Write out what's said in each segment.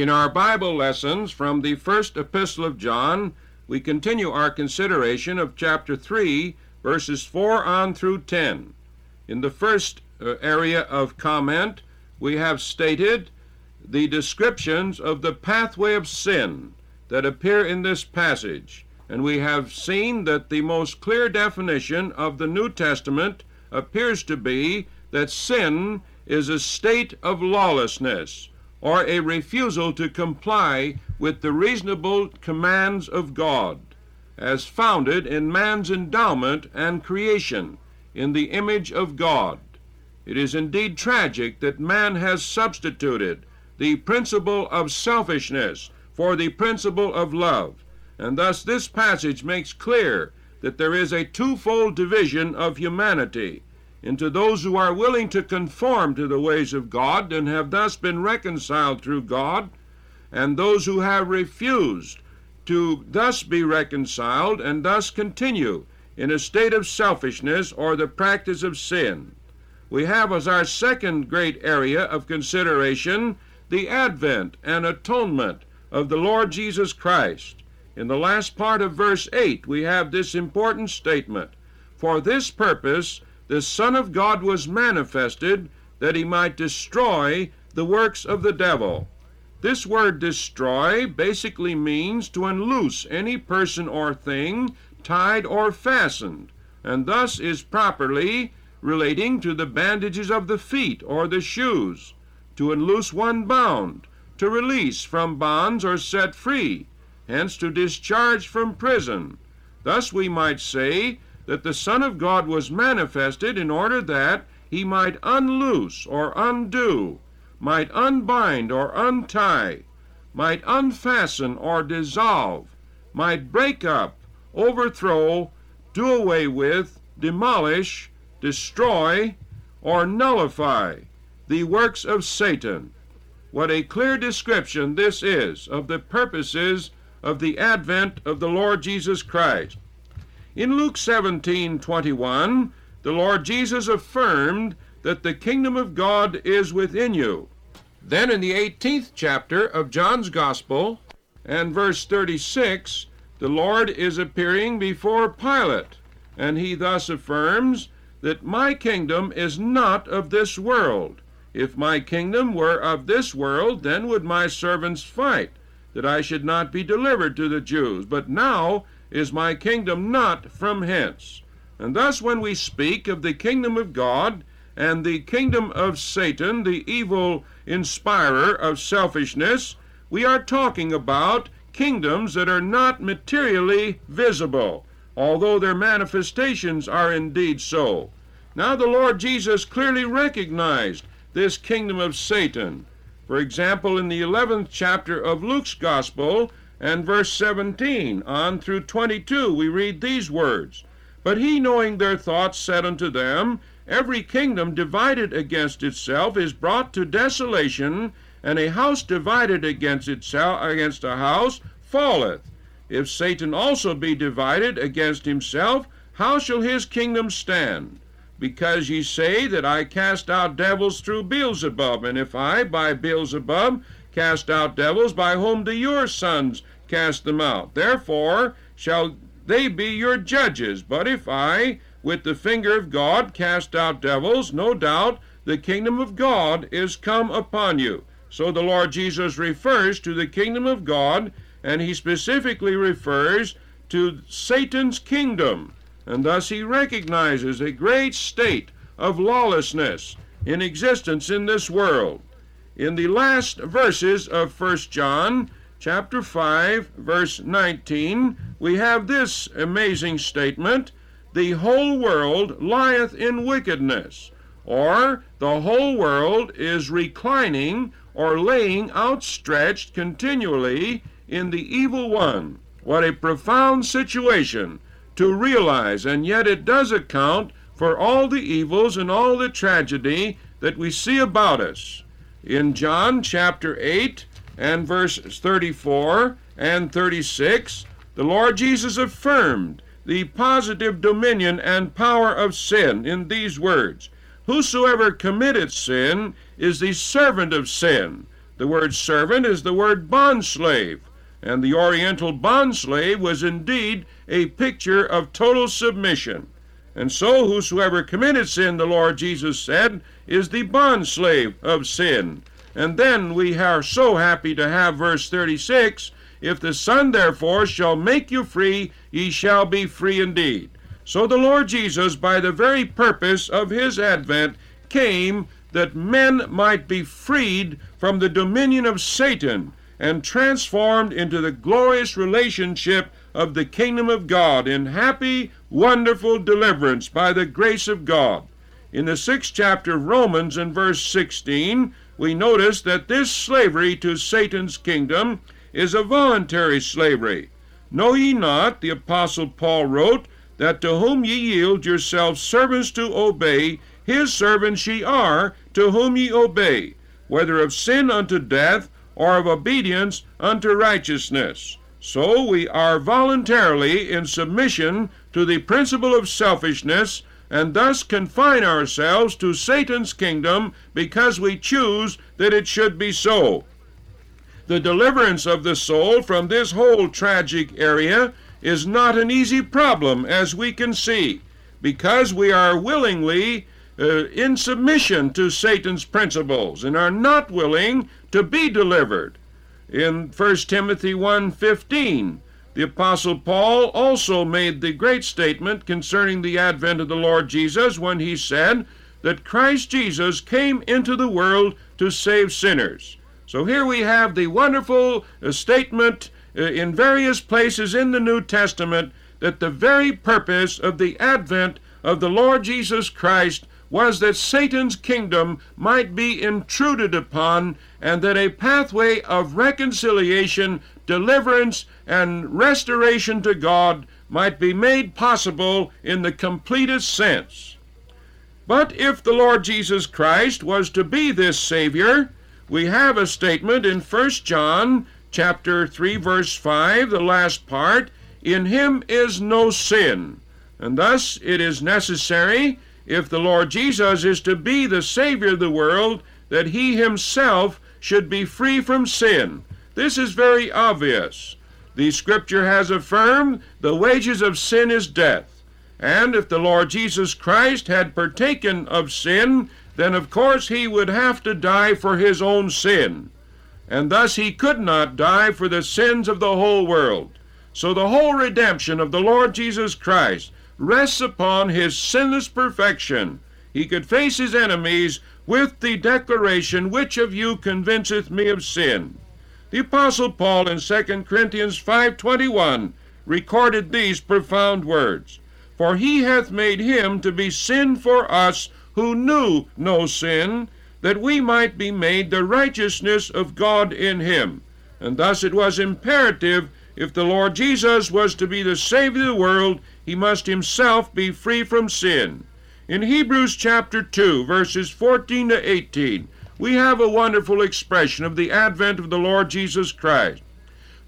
In our Bible lessons from the first epistle of John, we continue our consideration of chapter 3, verses 4 on through 10. In the first uh, area of comment, we have stated the descriptions of the pathway of sin that appear in this passage, and we have seen that the most clear definition of the New Testament appears to be that sin is a state of lawlessness or a refusal to comply with the reasonable commands of God, as founded in man's endowment and creation in the image of God. It is indeed tragic that man has substituted the principle of selfishness for the principle of love, and thus this passage makes clear that there is a twofold division of humanity into those who are willing to conform to the ways of God and have thus been reconciled through God, and those who have refused to thus be reconciled and thus continue in a state of selfishness or the practice of sin. We have as our second great area of consideration the advent and atonement of the Lord Jesus Christ. In the last part of verse 8, we have this important statement For this purpose, the Son of God was manifested that he might destroy the works of the devil. This word destroy basically means to unloose any person or thing tied or fastened, and thus is properly relating to the bandages of the feet or the shoes, to unloose one bound, to release from bonds or set free, hence to discharge from prison. Thus we might say that the Son of God was manifested in order that he might unloose or undo, might unbind or untie, might unfasten or dissolve, might break up, overthrow, do away with, demolish, destroy, or nullify the works of Satan. What a clear description this is of the purposes of the advent of the Lord Jesus Christ. In Luke 17:21, the Lord Jesus affirmed that the kingdom of God is within you. Then in the 18th chapter of John's Gospel and verse 36, the Lord is appearing before Pilate, and he thus affirms that my kingdom is not of this world. If my kingdom were of this world, then would my servants fight, that I should not be delivered to the Jews. But now is my kingdom not from hence. And thus, when we speak of the kingdom of God and the kingdom of Satan, the evil inspirer of selfishness, we are talking about kingdoms that are not materially visible, although their manifestations are indeed so. Now, the Lord Jesus clearly recognized this kingdom of Satan. For example, in the 11th chapter of Luke's Gospel, and verse 17 on through 22, we read these words But he, knowing their thoughts, said unto them, Every kingdom divided against itself is brought to desolation, and a house divided against itself against a house falleth. If Satan also be divided against himself, how shall his kingdom stand? Because ye say that I cast out devils through Beelzebub, and if I by Beelzebub cast out devils, by whom do your sons cast them out? Therefore shall they be your judges. But if I, with the finger of God, cast out devils, no doubt the kingdom of God is come upon you. So the Lord Jesus refers to the kingdom of God, and he specifically refers to Satan's kingdom. And thus he recognizes a great state of lawlessness in existence in this world. In the last verses of 1 John chapter 5 verse 19 we have this amazing statement the whole world lieth in wickedness or the whole world is reclining or laying outstretched continually in the evil one. What a profound situation to realize and yet it does account for all the evils and all the tragedy that we see about us in John chapter 8 and verse 34 and 36, the Lord Jesus affirmed the positive dominion and power of sin in these words Whosoever committeth sin is the servant of sin. The word servant is the word bondslave, and the Oriental bondslave was indeed a picture of total submission. And so, whosoever committed sin, the Lord Jesus said, is the bondslave of sin. And then we are so happy to have verse 36 If the Son therefore shall make you free, ye shall be free indeed. So the Lord Jesus, by the very purpose of his advent, came that men might be freed from the dominion of Satan and transformed into the glorious relationship of the kingdom of God in happy, wonderful deliverance by the grace of God. In the sixth chapter of Romans, in verse 16, we notice that this slavery to Satan's kingdom is a voluntary slavery. Know ye not, the Apostle Paul wrote, that to whom ye yield yourselves servants to obey, his servants ye are, to whom ye obey, whether of sin unto death, or of obedience unto righteousness. So we are voluntarily in submission to the principle of selfishness, and thus confine ourselves to Satan's kingdom because we choose that it should be so. The deliverance of the soul from this whole tragic area is not an easy problem, as we can see, because we are willingly uh, in submission to Satan's principles and are not willing to be delivered. In 1 Timothy 1:15, the apostle Paul also made the great statement concerning the advent of the Lord Jesus when he said that Christ Jesus came into the world to save sinners. So here we have the wonderful uh, statement uh, in various places in the New Testament that the very purpose of the advent of the Lord Jesus Christ was that Satan's kingdom might be intruded upon and that a pathway of reconciliation, deliverance, and restoration to God might be made possible in the completest sense. But if the Lord Jesus Christ was to be this Savior, we have a statement in 1 John chapter 3 verse 5, the last part, in him is no sin. And thus it is necessary if the Lord Jesus is to be the Savior of the world, that he himself should be free from sin. This is very obvious. The Scripture has affirmed the wages of sin is death. And if the Lord Jesus Christ had partaken of sin, then of course he would have to die for his own sin. And thus he could not die for the sins of the whole world. So the whole redemption of the Lord Jesus Christ rests upon his sinless perfection. He could face his enemies with the declaration, Which of you convinceth me of sin? The Apostle Paul in 2 Corinthians 5.21 recorded these profound words, For he hath made him to be sin for us who knew no sin, that we might be made the righteousness of God in him. And thus it was imperative if the Lord Jesus was to be the Savior of the world, he must himself be free from sin. In Hebrews chapter 2, verses 14 to 18, we have a wonderful expression of the advent of the Lord Jesus Christ.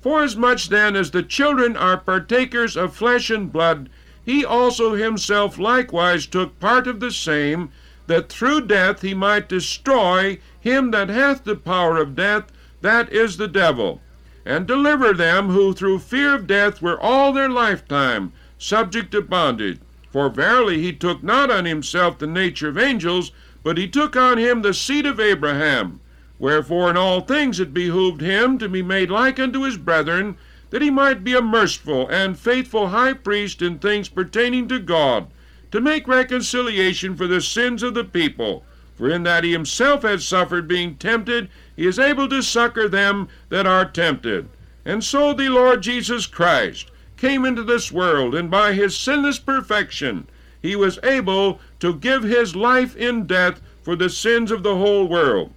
Forasmuch then as the children are partakers of flesh and blood, he also himself likewise took part of the same, that through death he might destroy him that hath the power of death, that is the devil and deliver them who through fear of death were all their lifetime subject to bondage. For verily he took not on himself the nature of angels, but he took on him the seed of Abraham. Wherefore in all things it behooved him to be made like unto his brethren, that he might be a merciful and faithful high priest in things pertaining to God, to make reconciliation for the sins of the people. For in that he himself had suffered being tempted, he is able to succor them that are tempted. And so the Lord Jesus Christ came into this world, and by his sinless perfection he was able to give his life in death for the sins of the whole world.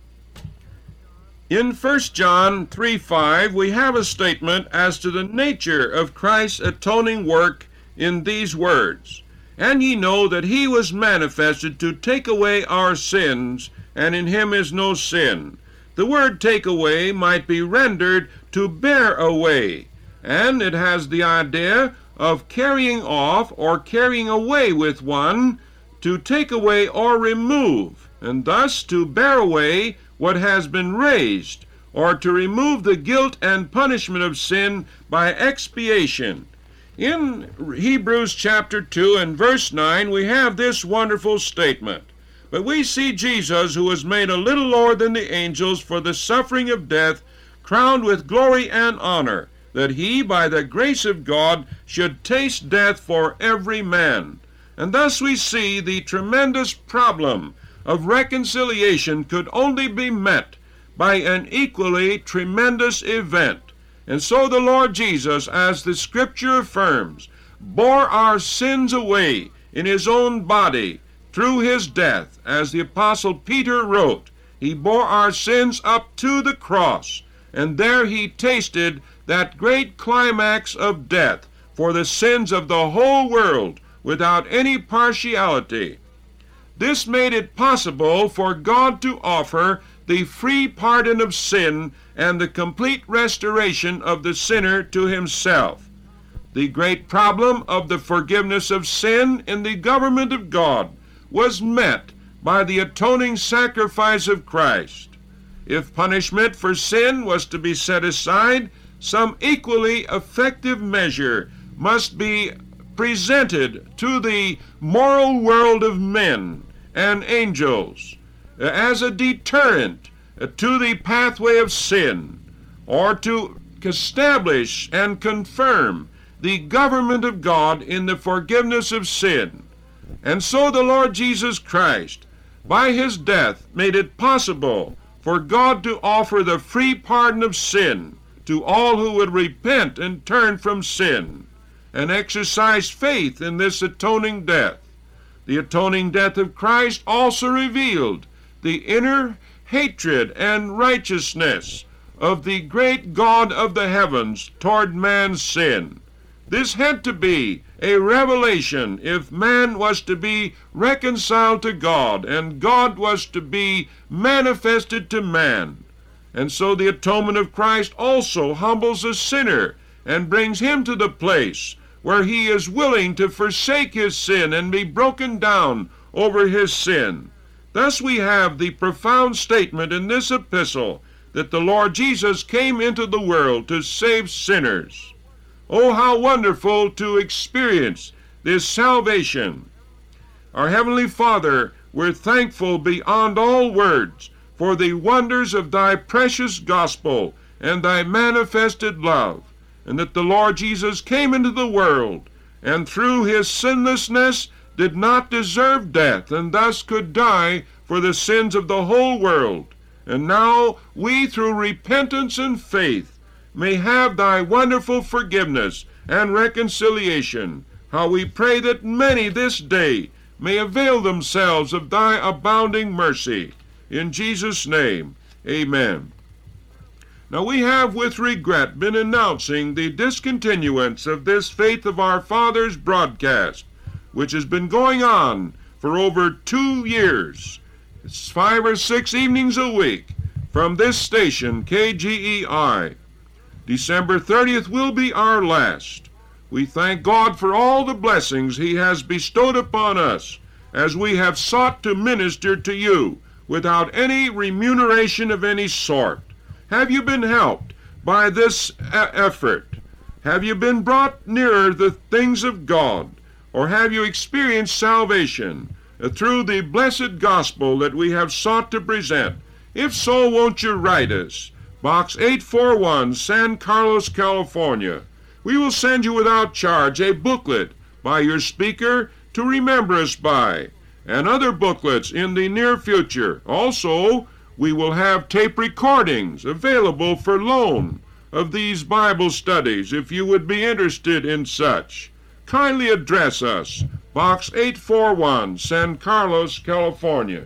In 1 John 3 5, we have a statement as to the nature of Christ's atoning work in these words And ye know that he was manifested to take away our sins, and in him is no sin. The word take away might be rendered to bear away, and it has the idea of carrying off or carrying away with one, to take away or remove, and thus to bear away what has been raised, or to remove the guilt and punishment of sin by expiation. In Hebrews chapter 2 and verse 9, we have this wonderful statement. But we see Jesus, who was made a little lower than the angels for the suffering of death, crowned with glory and honor, that he, by the grace of God, should taste death for every man. And thus we see the tremendous problem of reconciliation could only be met by an equally tremendous event. And so the Lord Jesus, as the Scripture affirms, bore our sins away in his own body through his death, as the Apostle Peter wrote. He bore our sins up to the cross, and there he tasted that great climax of death for the sins of the whole world without any partiality. This made it possible for God to offer the free pardon of sin and the complete restoration of the sinner to himself. The great problem of the forgiveness of sin in the government of God was met by the atoning sacrifice of Christ. If punishment for sin was to be set aside, some equally effective measure must be presented to the moral world of men and angels as a deterrent to the pathway of sin, or to establish and confirm the government of God in the forgiveness of sin. And so the Lord Jesus Christ, by his death, made it possible for God to offer the free pardon of sin to all who would repent and turn from sin and exercise faith in this atoning death. The atoning death of Christ also revealed the inner hatred and righteousness of the great God of the heavens toward man's sin. This had to be a revelation if man was to be reconciled to God and God was to be manifested to man. And so the atonement of Christ also humbles a sinner and brings him to the place where he is willing to forsake his sin and be broken down over his sin. Thus we have the profound statement in this epistle that the Lord Jesus came into the world to save sinners. Oh, how wonderful to experience this salvation! Our Heavenly Father, we're thankful beyond all words for the wonders of Thy precious gospel and Thy manifested love, and that the Lord Jesus came into the world, and through His sinlessness did not deserve death, and thus could die for the sins of the whole world. And now we, through repentance and faith, may have thy wonderful forgiveness and reconciliation. How we pray that many this day may avail themselves of thy abounding mercy. In Jesus' name, amen. Now we have with regret been announcing the discontinuance of this Faith of Our Fathers broadcast which has been going on for over two years. It's five or six evenings a week from this station, KGEI. December 30th will be our last. We thank God for all the blessings He has bestowed upon us as we have sought to minister to you without any remuneration of any sort. Have you been helped by this effort? Have you been brought nearer the things of God? Or have you experienced salvation through the blessed gospel that we have sought to present? If so, won't you write us? Box 841, San Carlos, California. We will send you without charge a booklet by your speaker to remember us by, and other booklets in the near future. Also, we will have tape recordings available for loan of these Bible studies if you would be interested in such kindly address us, Box 841, San Carlos, California.